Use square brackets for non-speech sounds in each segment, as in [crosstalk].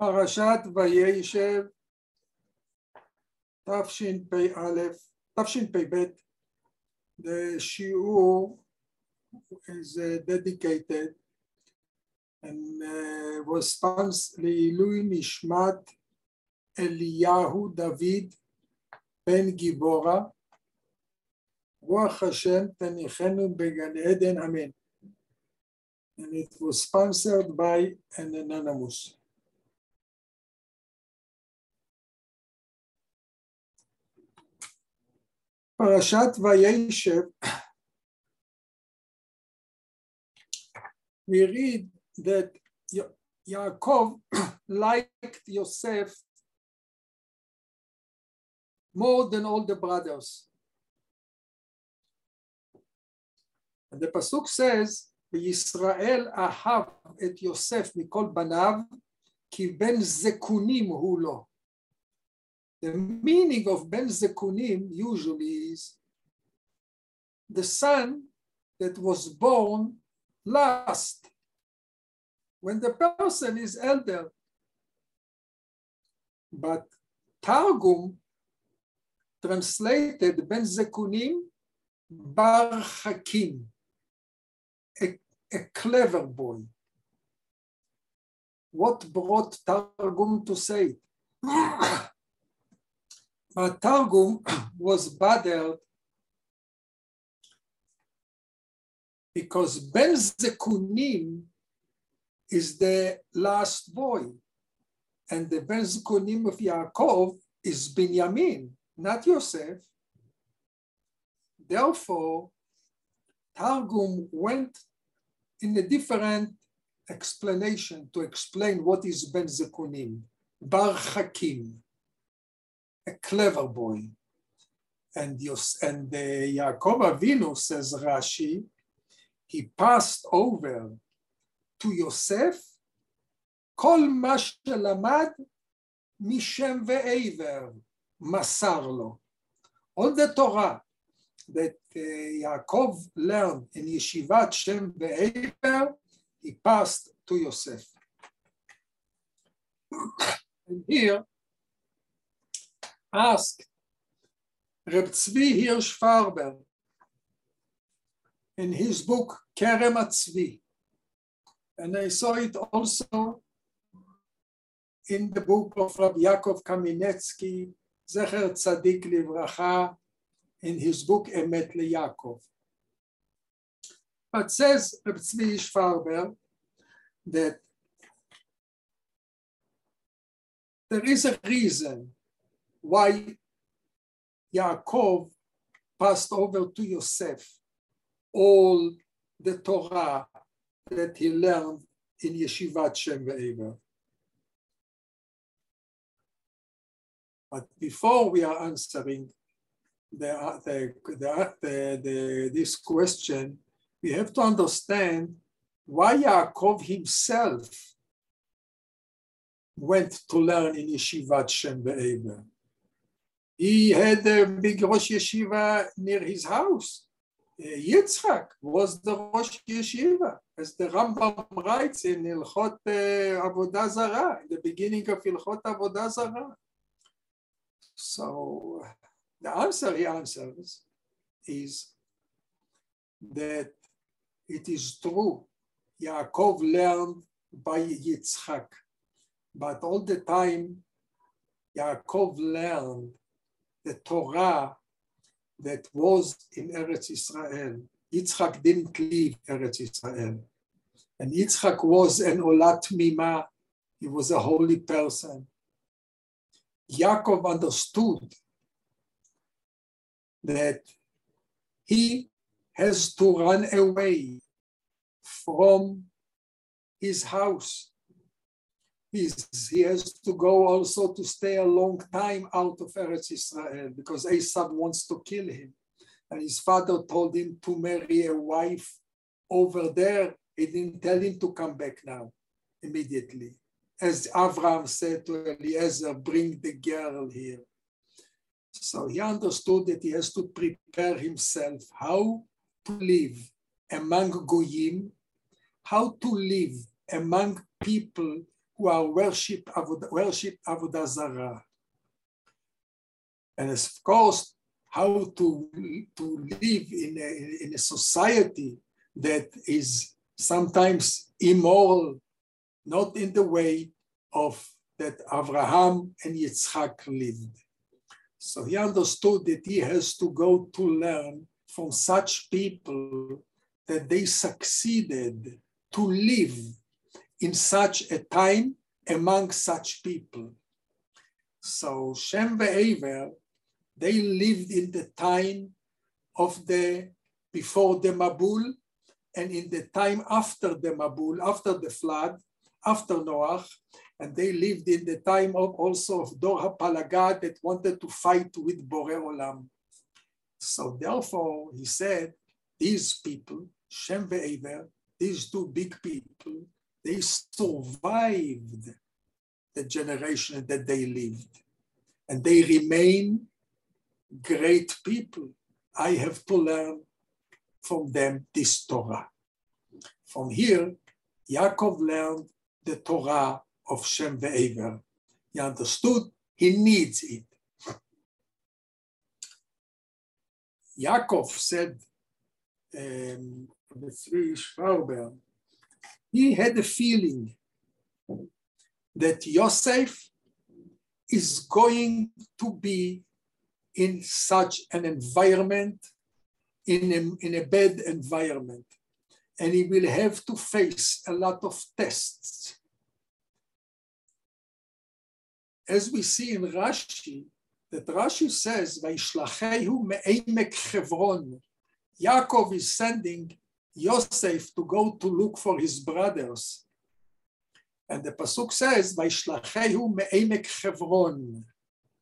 פרשת וישב תשפ"א, תשפ"ב, the שיעור is uh, dedicated and uh, was sponsored לעילוי נשמת אליהו דוד בן גיבורה, רוח השם תניחנו בגן עדן אמן. And it was sponsored by an anonymous. פרשת וישב, we read that Yaakov [clears throat] liked Yosef more than all the brothers. And the Pasuk says, וישראל אהב את יוסף מכל בניו, כי בן זקונים הוא לו. The meaning of Ben Zekunim usually is the son that was born last, when the person is elder. But Targum translated Ben Zekunim Bar Hakim, a, a clever boy. What brought Targum to say it? But Targum [clears throat] was bothered because Ben Zekunim is the last boy, and the Ben Zekunim of Yaakov is Binyamin, not Yosef. Therefore, Targum went in a different explanation to explain what is Ben Zekunim, Bar Hakim a clever boy. And, Yos, and uh, Yaakov Avinu, says Rashi, he passed over to Yosef כל מה שלמד משם ועבר מסר לו. All the Torah that uh, Yaakov learned in Yeshivat Shem ve'ever, he passed to Yosef. and here asked Reb Tzvi Hirsch Farber in his book Kerem Atzvi, and I saw it also in the book of Rabbi Yaakov Kaminetsky, Zecher Tzadik Livracha, in his book Emet LeYaakov. But says Tzvi Farber that there is a reason why Yaakov passed over to Yosef all the Torah that he learned in Yeshivat Shem Ve'ever. But before we are answering the, the, the, the, this question, we have to understand why Yaakov himself went to learn in Yeshivat Shem Ve'ever. He had a big Rosh Yeshiva near his house. Yitzchak was the Rosh Yeshiva, as the Rambam writes in Ilchot uh, Avodah Zarah, the beginning of Ilchot Avodah Zarah. So the answer he answers is that it is true. Yaakov learned by Yitzchak, but all the time Yaakov learned the Torah that was in Eretz Israel. Yitzchak didn't leave Eretz Israel. And Yitzchak was an Olat Mima, he was a holy person. Yaakov understood that he has to run away from his house He's, he has to go also to stay a long time out of Eretz Israel because Esav wants to kill him. And his father told him to marry a wife over there. He didn't tell him to come back now immediately. As Avram said to Eliezer, bring the girl here. So he understood that he has to prepare himself how to live among goyim, how to live among people who are worship worship Avodah Zarah. And of course, how to, to live in a, in a society that is sometimes immoral, not in the way of that Abraham and Yitzhak lived. So he understood that he has to go to learn from such people that they succeeded to live in such a time among such people. So Shem Ve'ever, they lived in the time of the, before the Mabul, and in the time after the Mabul, after the flood, after Noah, and they lived in the time of also of Dor HaPalaga that wanted to fight with Bore Olam. So therefore, he said, these people, Shem ve'Ever, these two big people, they survived the generation that they lived. And they remain great people. I have to learn from them this Torah. From here, Yaakov learned the Torah of Shem ve'Ever. He understood he needs it. Yaakov said, um, the Tzvi Farber, he had a feeling that Yosef is going to be in such an environment, in a, in a bad environment, and he will have to face a lot of tests. As we see in Rashi, that Rashi says, Vaishlachehu me'emek Chevron. Yaakov is sending Yosef to go to look for his brothers. And the Pasuk says, Vaishlachehu me'emek Chevron.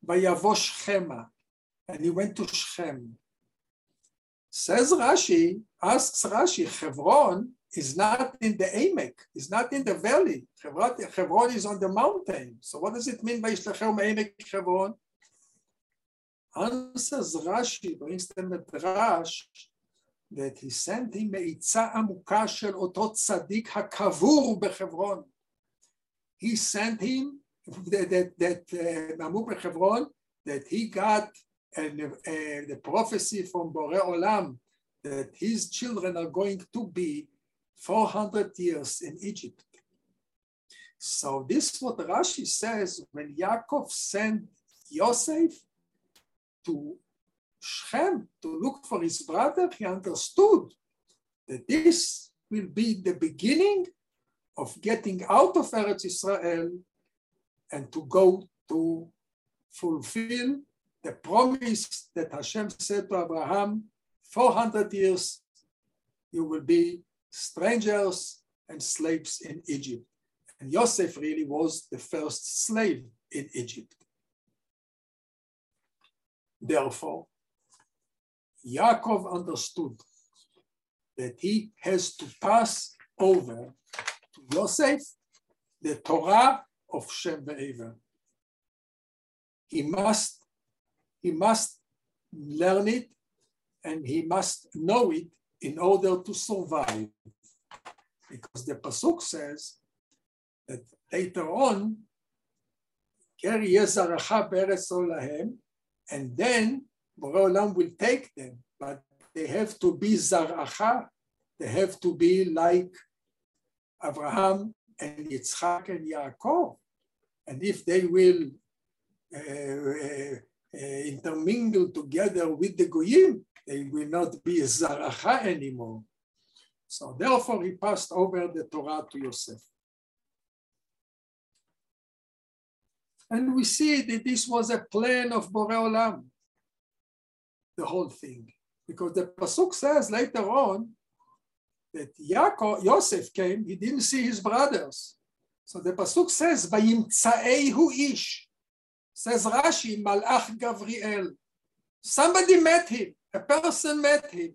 Vayavosh Shechema. And he went to Shechem. Says Rashi, asks Rashi, Chevron is not in the Emek, is not in the valley. Chevron is on the mountain. So what does it mean by Ishlachem Emek Chevron? Answers Rashi, brings them the Rash, that he sent him מעיצה עמוקה של אותו צדיק הקבור בחברון. He sent him, that, that, that uh, עמוק בחברון, that he got and uh, the prophecy from Bore Olam that his children are going to be 400 years in Egypt. So this is what Rashi says when Yaakov sent Yosef to Shechem to look for his brother, he understood that this will be the beginning of getting out of Eretz Israel and to go to fulfill the promise that Hashem said to Abraham, 400 years you will be strangers and slaves in Egypt. And Yosef really was the first slave in Egypt. Therefore, Yaakov understood that he has to pass over to Yosef the Torah of Shem Ve'ever. He must, he must learn it and he must know it in order to survive. Because the Pasuk says that later on, and then Boreolam will take them, but they have to be Zaracha, they have to be like Abraham and Yitzchak and Yaakov. And if they will uh, uh, uh, intermingle together with the Goyim, they will not be a Zaracha anymore. So therefore he passed over the Torah to Yosef. And we see that this was a plan of Bore Olam, the whole thing. Because the Pasuk says later on that Yaakov, Yosef came, he didn't see his brothers. So the Pasuk says, Vayimtsaehu ish. Says Rashi, Malach Gavriel. Somebody met him. A person met him.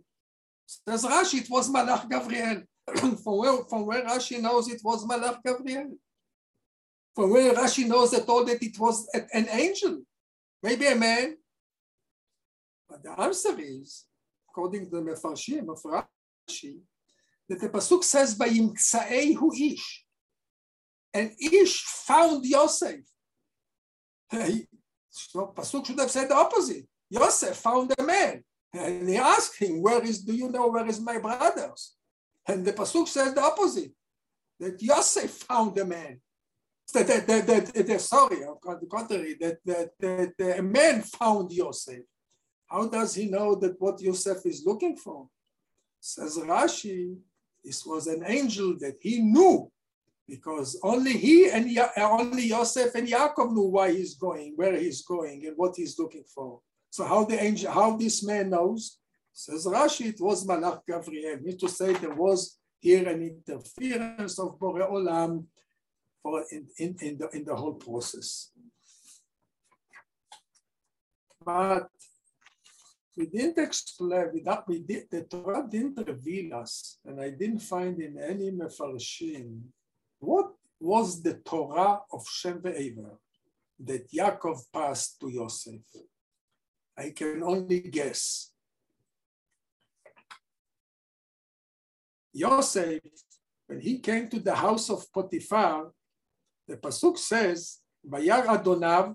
Says Rashi, it was Malach Gabriel. from, [clears throat] where, from where Rashi knows it was Malach Gabriel? From where Rashi knows that all that it was an angel, maybe a man. But the answer is, according to the Mefarshim of Rashi, that the Pasuk says, by Hu Ish. And Ish found Yosef. so Pasuk should have said the opposite. Yosef found a man. And he asked him, Where is, do you know where is my brothers? And the Pasuk says the opposite, that Yosef found a man. That, that, that, that, that sorry, on the contrary, that, that, that, that a man found Yosef. How does he know that what Yosef is looking for? Says Rashi, this was an angel that he knew because only he and only Yosef and Yaakov knew why he's going, where he's going, and what he's looking for. So how the angel, how this man knows? Says Rashi, it was Malach Gavriel. Need to say there was here an interference of Bore Olam for in, in, in, the, in the whole process. But we didn't explain, we, not, we did, the Torah didn't reveal us, and I didn't find in any Mefarshim, what was the Torah of Shem Ve'ever that Yaakov passed to Yosef? I can only guess. Yosef, when he came to the house of Potiphar, the Pasuk says, Vayar Adonav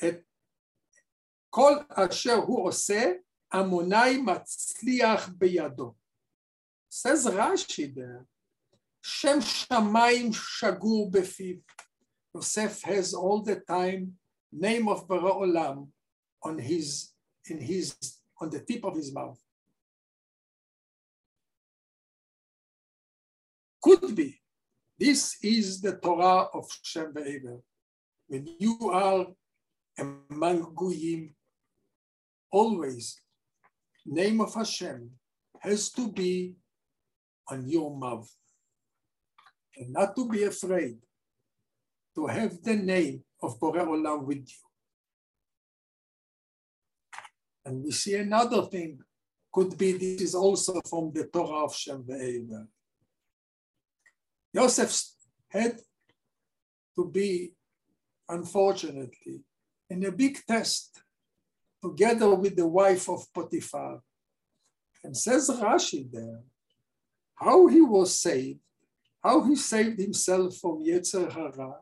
et kol asher hu oseh Adonai matzliach beyado. Says Rashi there, Shem Shamayim shagur befiv. Yosef has all the time name of Bore Olam on his, in his, on the tip of his mouth. Could be. This is the Torah of Shem Ve'ever. When you are among Goyim, always name of Hashem has to be on your mouth. And not to be afraid to have the name of Borei Olam with you. And we see another thing, could be this is also from the Torah of Shem Ve'ever. Yosef had to be, unfortunately, in a big test together with the wife of Potiphar. And says Rashi there, how he was saved, how he saved himself from Yetzer Hara.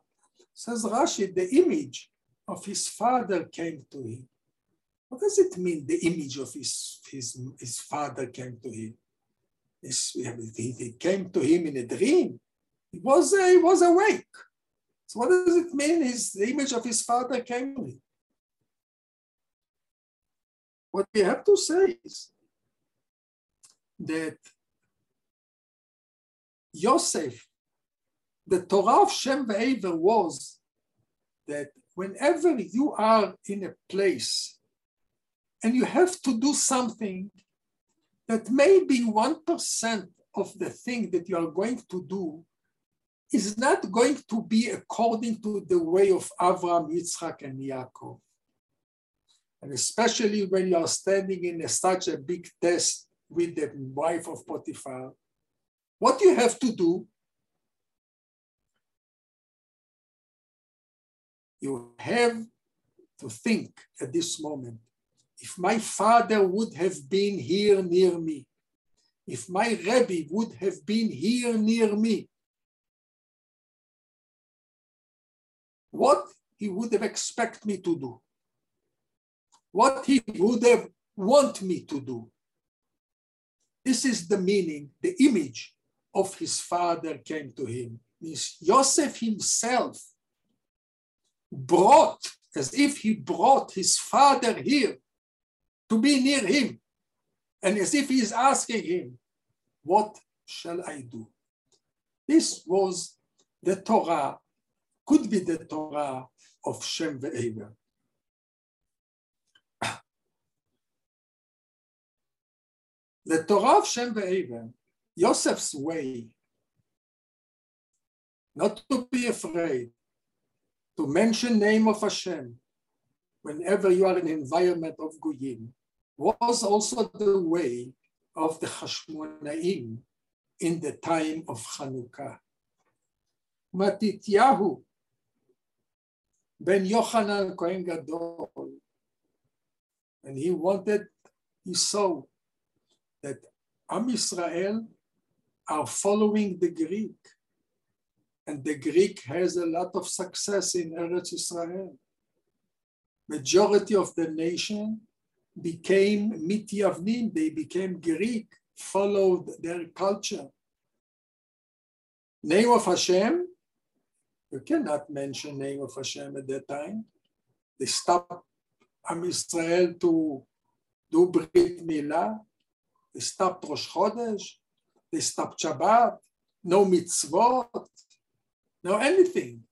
Says Rashi, the image of his father came to him. What does it mean, the image of his, his, his father came to him? he came to him in a dream. He was, uh, he was awake. So what does it mean? His, the image of his father came to him. What we have to say is that Yosef, the Torah of Shem Ve'ever was that whenever you are in a place and you have to do something that maybe 1% of the thing that you are going to do is not going to be according to the way of Avraham, Yitzchak, and Yaakov. And especially when you are standing in a, such a big test with the wife of Potiphar, what you have to do, you have to think at this moment, if my father would have been here near me, if my Rebbe would have been here near me, what he would have expected me to do what he would have want me to do. This is the meaning, the image of his father came to him. Means Joseph himself brought, as if he brought his father here to be near him, and as if he is asking him, What shall I do? This was the Torah, could be the Torah of Shem Ve'ever. [clears throat] The Torah of Shem Ve'ever, Yosef's way, not to be afraid, to mention name of Hashem whenever you are in environment of Goyim, was also the way of the Hashmonaim in the time of Chanukah. Matityahu ben Yochanan Kohen Gadol, and he wanted, he saw that Am Israel are following the Greek. And the Greek has a lot of success in Eretz Israel. Majority of the nation became Mityavnim, they became Greek, followed their culture. Name of Hashem, you cannot mention name of Hashem at that time. They stopped Am Israel to do Brit Milah. They stopped Rosh Chodesh. They stopped Shabbat. No mitzvot. No anything.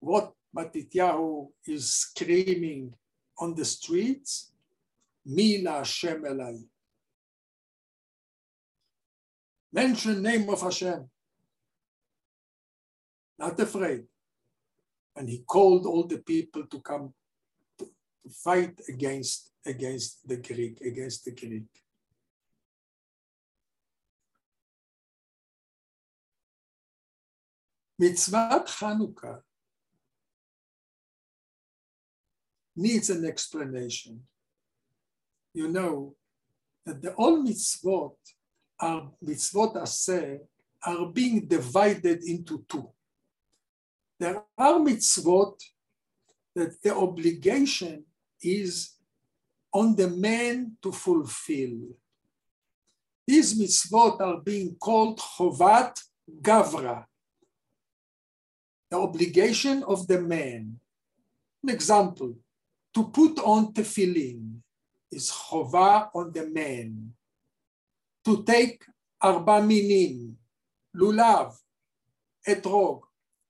What Matityahu is screaming on the streets, Mi LaHashem Elai. Mention name of Hashem. Not afraid. And he called all the people to come to, to fight against, against the Greek, against the Greek. Mitzvah Chanukah needs an explanation. You know that the all mitzvot are mitzvot aseh are being divided into two. There are mitzvot that the obligation is on the man to fulfill. These mitzvot are being called chovat gavra, the obligation of the man. An example, to put on tefillin is chova on the man. To take arba minim, lulav, etrog,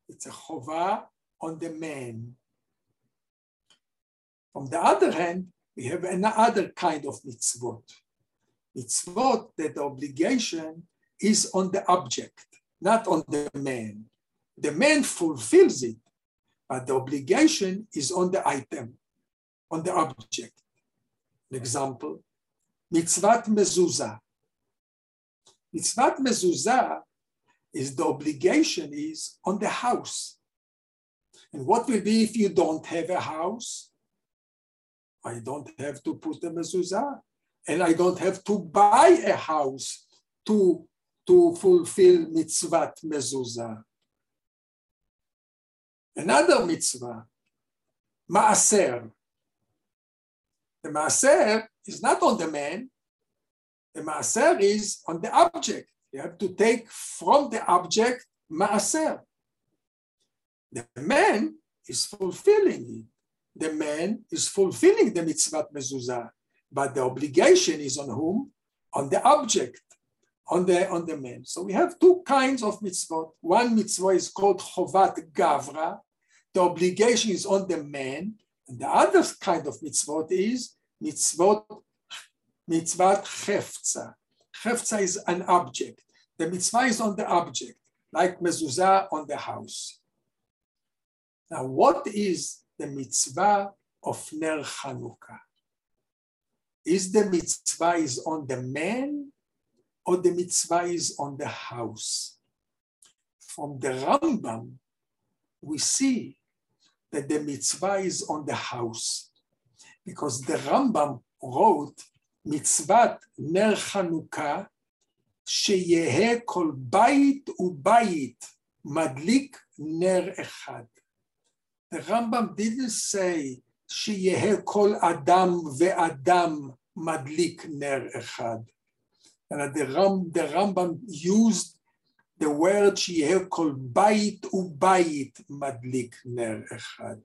it's a chova on the man. On the other hand, we have another kind of mitzvot. Mitzvot that the obligation is on the object, not on the man. The man fulfills it, but the obligation is on the item on the object. An example, mitzvat mezuzah. Mitzvat mezuzah is the obligation is on the house. And what will be if you don't have a house? I don't have to put a mezuzah, and I don't have to buy a house to, to fulfill mitzvat mezuzah. Another mitzvah, maaser. The maaser is not on the man. The maaser is on the object. You have to take from the object maaser. The man is fulfilling it. The man is fulfilling the mitzvah mezuzah, but the obligation is on whom? On the object, on the on the man. So we have two kinds of mitzvot. One mitzvah is called chovat gavra. The obligation is on the man, and the other kind of mitzvot is mitzvot, mitzvot chefza. Chefza is an object. The mitzvah is on the object, like mezuzah on the house. Now, what is the mitzvah of Ner Chanukah? Is the mitzvah is on the man or the mitzvah is on the house? From the Rambam, we see that the mitzvah is on the house because the Rambam wrote מצוות נר חנוכה שיהא כל בית ובית מדליק נר אחד. The Rambam didn't say שיהא כל אדם ואדם מדליק נר אחד. And the, Ram, the Rambam used the word שיהא כל בית ובית מדליק נר אחד.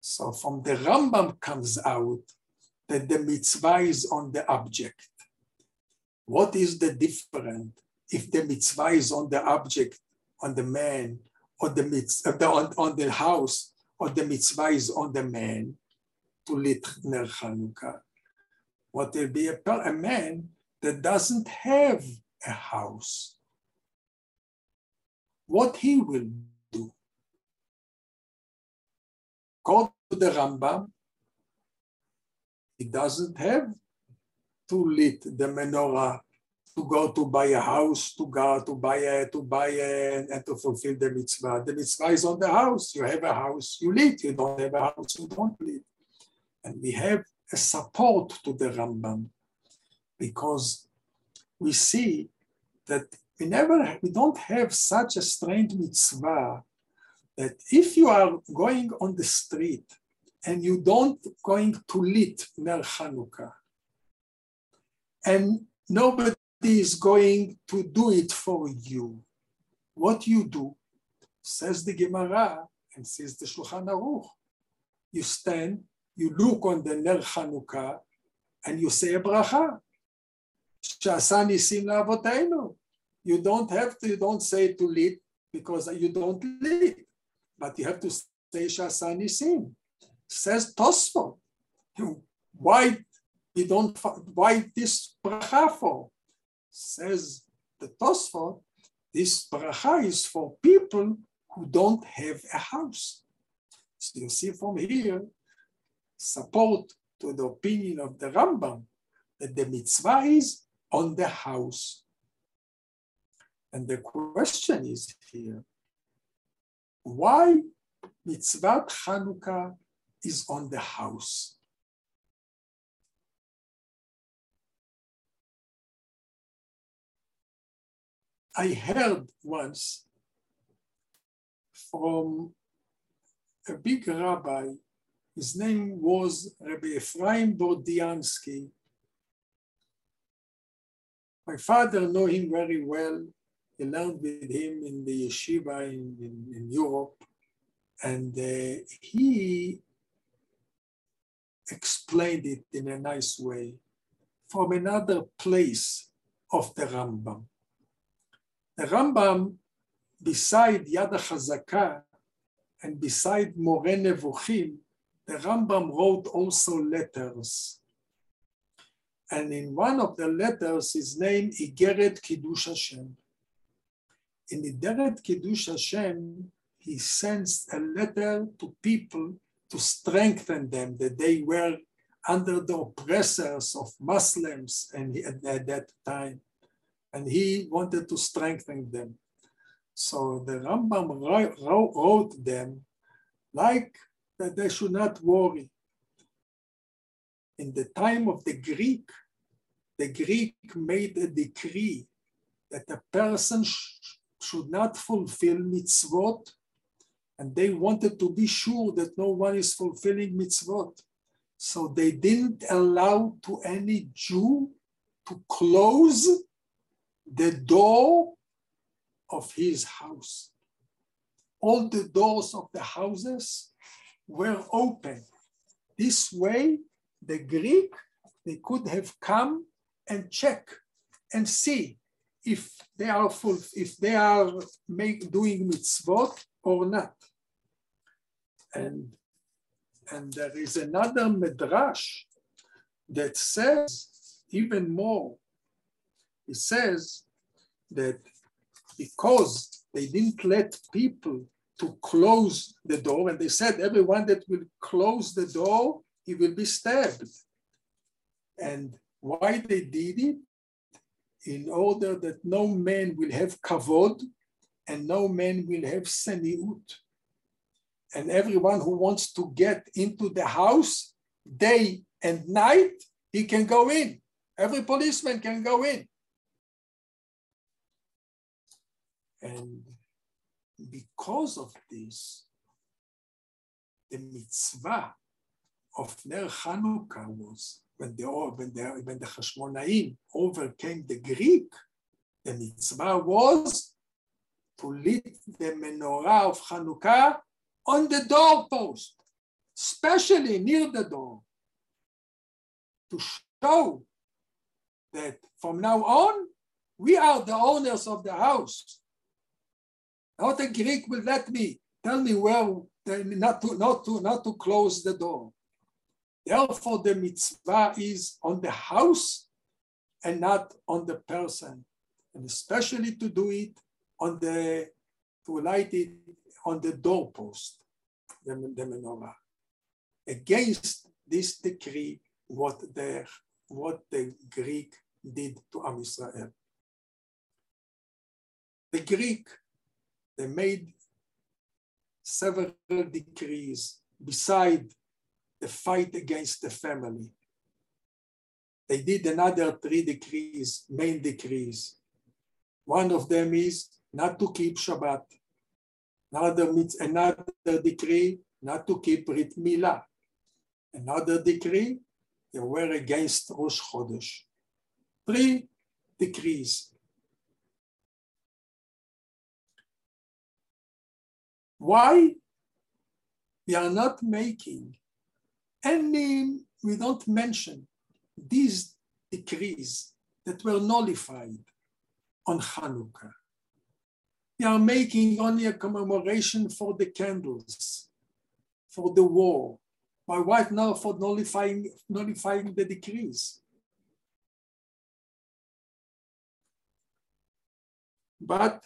So from the Rambam comes out that the mitzvah is on the object. What is the difference if the mitzvah is on the object, on the man, or the mitzvah on, on the house, or the mitzvah is on the man to lit ner Chanukah? What will be a, a man that doesn't have a house? What he will do? Go to the Rambam, he doesn't have to lit the menorah to go to buy a house, to go to buy a, to buy a, and to fulfill the mitzvah. The mitzvah is on the house. You have a house, you lit. You don't have a house, you don't lit. And we have a support to the Rambam because we see that we never, we don't have such a strange mitzvah that if you are going on the street and you don't going to lit Ner Chanukah, and nobody is going to do it for you, what you do, says the Gemara and says the Shulchan Aruch, you stand, you look on the Ner Chanukah, and you say a bracha. שעשה ניסים לאבותינו. you don't have to, you don't say to lead because you don't lead, but you have to say She'asa Nissim. Says Tosfot. Why you don't, why this bracha for? Says the Tosfot, this bracha is for people who don't have a house. So you see from here, support to the opinion of the Rambam that the mitzvah is on the house. And the question is here, why mitzvah Chanukah is on the house? I heard once from a big rabbi his name was Rabbi Ephraim Borodiansky. My father knew him very well. He learned with him in the yeshiva in, in, in Europe. And uh, he explained it in a nice way from another place of the Rambam. The Rambam, beside Yad HaChazakah and beside More Nevuchim, the Rambam wrote also letters. And in one of the letters is named Igeret Kiddush Hashem. In Igeret Kiddush Hashem, he sends a letter to people to strengthen them, that they were under the oppressors of Muslims and at, at that time. And he wanted to strengthen them. So the Rambam wrote, them like that they should not worry. In the time of the Greek, the Greek made a decree that a person should not fulfill mitzvot, and they wanted to be sure that no one is fulfilling mitzvot. So they didn't allow to any Jew to close the door of his house. All the doors of the houses were open. This way, the Greek, they could have come and check and see if they are full, if they are make, doing mitzvot or not. And, and there is another midrash that says even more. It says that because they didn't let people to close the door. And they said, everyone that will close the door, he will be stabbed. And why they did it? In order that no man will have kavod and no man will have tzniut. And everyone who wants to get into the house day and night, he can go in. Every policeman can go in. And because of this, the mitzvah of Ner Chanukah was when the, when the, when the Hashmonaim overcame the Greek, the mitzvah was to lit the menorah of Chanukah on the doorpost, especially near the door, to show that from now on, we are the owners of the house. Not a Greek will let me tell me where not to not to not to close the door. Therefore, the mitzvah is on the house and not on the person, and especially to do it on the to light it on the doorpost, the, the menorah. Against this decree, what the what the Greek did to Am Israel. The Greek they made several decrees beside the fight against the family. They did another three decrees, main decrees. One of them is not to keep Shabbat. Another, another decree, not to keep Brit Milah. Another decree, they were against Rosh Chodesh. Three decrees. Why we are not making any, we don't mention these decrees that were nullified on Hanukkah. We are making only a commemoration for the candles, for the war. My wife now for nullifying, nullifying the decrees. But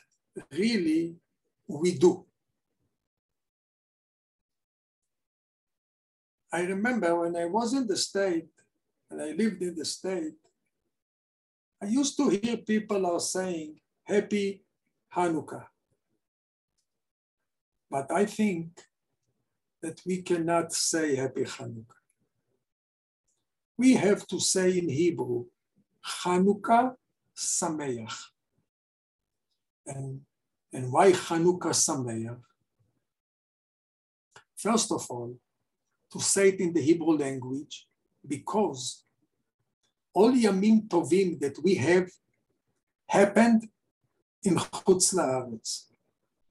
really, we do. I remember when I was in the state and I lived in the state, I used to hear people are saying happy Hanukkah. But I think that we cannot say happy Hanukkah. We have to say in Hebrew, Hanukkah Sameach. And, and why Hanukkah Sameach? First of all, to say it in the Hebrew language because all Yamim Tovim that we have happened in Chutz La'aretz.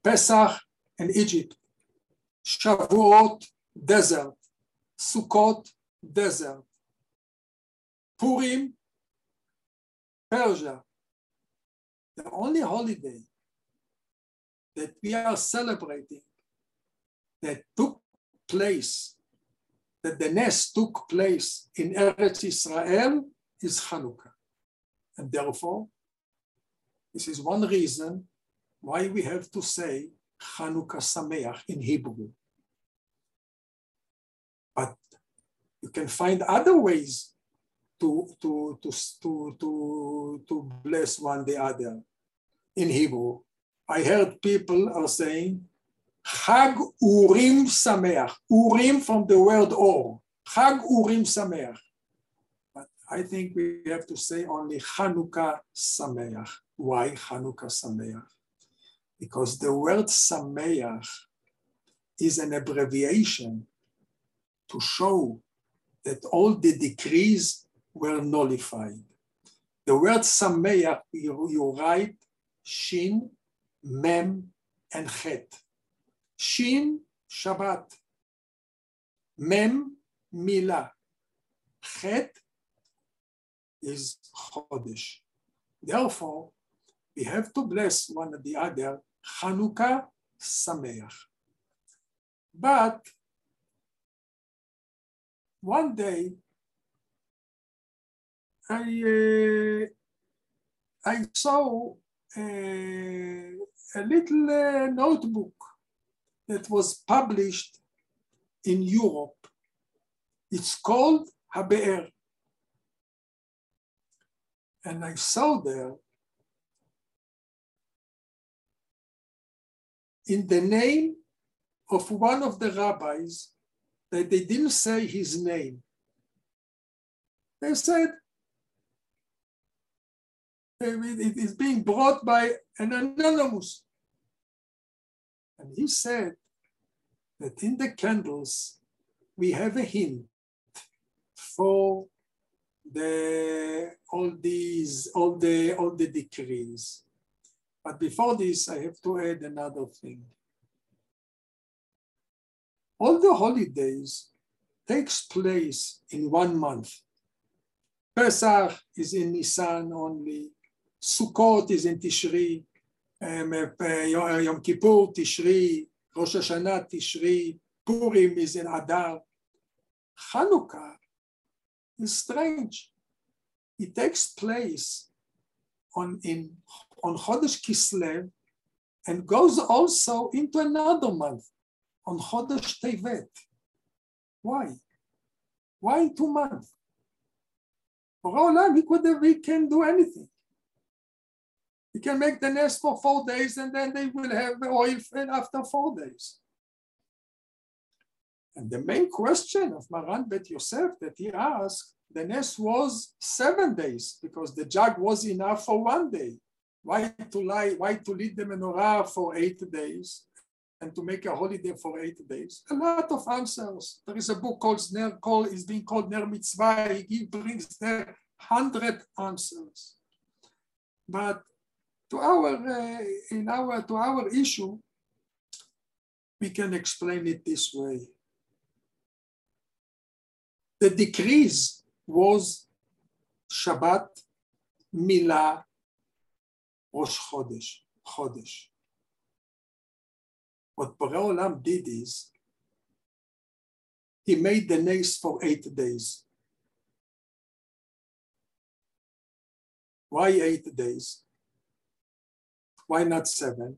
Pesach and Egypt, Shavuot, desert, Sukkot, desert, Purim, Persia. The only holiday that we are celebrating that took place that the nest took place in Eretz Israel is Hanukkah. And therefore, this is one reason why we have to say Hanukkah Sameach in Hebrew. But you can find other ways to, to, to, to, to, to bless one the other in Hebrew. I heard people are saying Chag Urim Sameach. Urim from the word Or. Chag Urim Sameach. But I think we have to say only Chanukah Sameach. Why Chanukah Sameach? Because the word Sameach is an abbreviation to show that all the decrees were nullified. The word Sameach, you, you write Shin, Mem, and Chet. Shin, Shabbat. Mem, Mila. Chet is Chodesh. Therefore, we have to bless one the other, Chanukah Sameach. But one day, I, uh, I saw uh, a little uh, notebook that was published in Europe. It's called Habe'er. And I saw there in the name of one of the rabbis that they didn't say his name. They said it is being brought by an anonymous. And he said that in the candles, we have a hint for the all these all the all the decrees. But before this, I have to add another thing. All the holidays takes place in one month. Pesach is in Nisan only. Sukkot is in Tishri. Um, uh, Yom Kippur, Tishri, Rosh Hashanah, Tishri, Purim is in Adar. Hanukkah is strange. It takes place on, in, on Chodesh Kislev and goes also into another month on Chodesh Tevet. Why? Why two months? Bore Olam, he could have, can do anything. You can make the nest for four days and then they will have the oil after four days. And the main question of Maran Bet Yosef that he asked, the nest was seven days because the jug was enough for one day. why to lie, why to lead the menorah for eight days and to make a holiday for eight days? A lot of answers. There is a book called Ner, called, is being called Ner Mitzvah. He brings there hundred answers. But to our, uh, in our, to our issue, we can explain it this way. The decrease was Shabbat, Milah, Rosh Chodesh, Chodesh. What Bore Olam did is, he made the nes for eight days. Why eight days? Why not seven?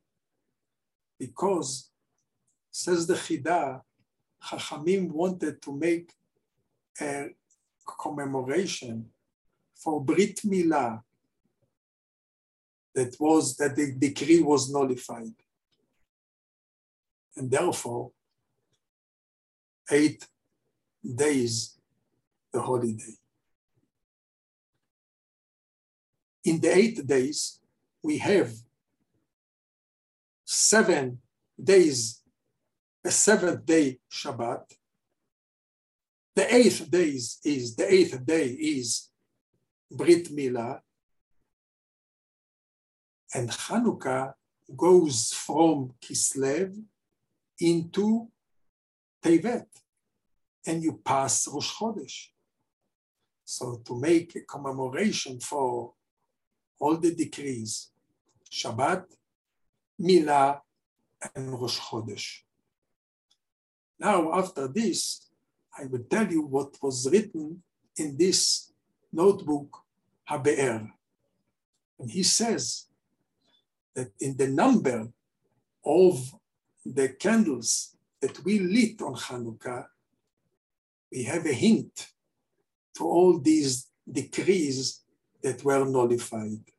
Because, says the Chida, Chachamim wanted to make a commemoration for Brit Milah that was that the decree was nullified. And therefore, eight days the holiday. In the eight days, we have seven days, a seventh day Shabbat. The eighth days is the eighth day is Brit Milah, and Hanukkah goes from Kislev into Tevet, and you pass Rosh Chodesh. So to make a commemoration for all the decrees, Shabbat, Milah, and Rosh Chodesh. Now, after this, I will tell you what was written in this notebook, Habe'er. And he says that in the number of the candles that we lit on Hanukkah, we have a hint to all these decrees that were nullified.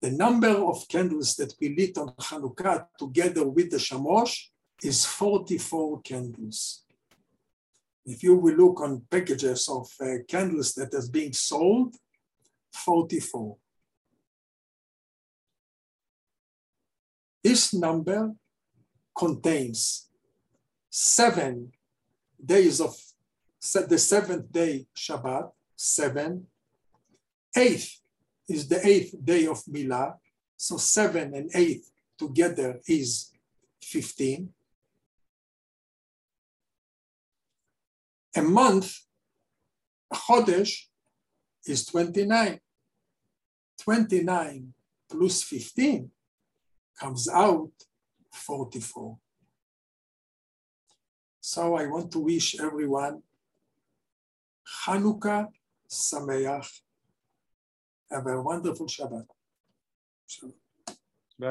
The number of candles that we lit on Hanukkah together with the Shamosh is 44 candles. If you will look on packages of uh, candles that are being sold, 44. This number contains seven days of the seventh day Shabbat, seven. Eighth is the eighth day of Milah, so seven and eight together is 15. A month, Chodesh, is 29. 29 plus 15 comes out 44. So I want to wish everyone Hanukkah Sameach. Have a wonderful Shabbat. Shabbat.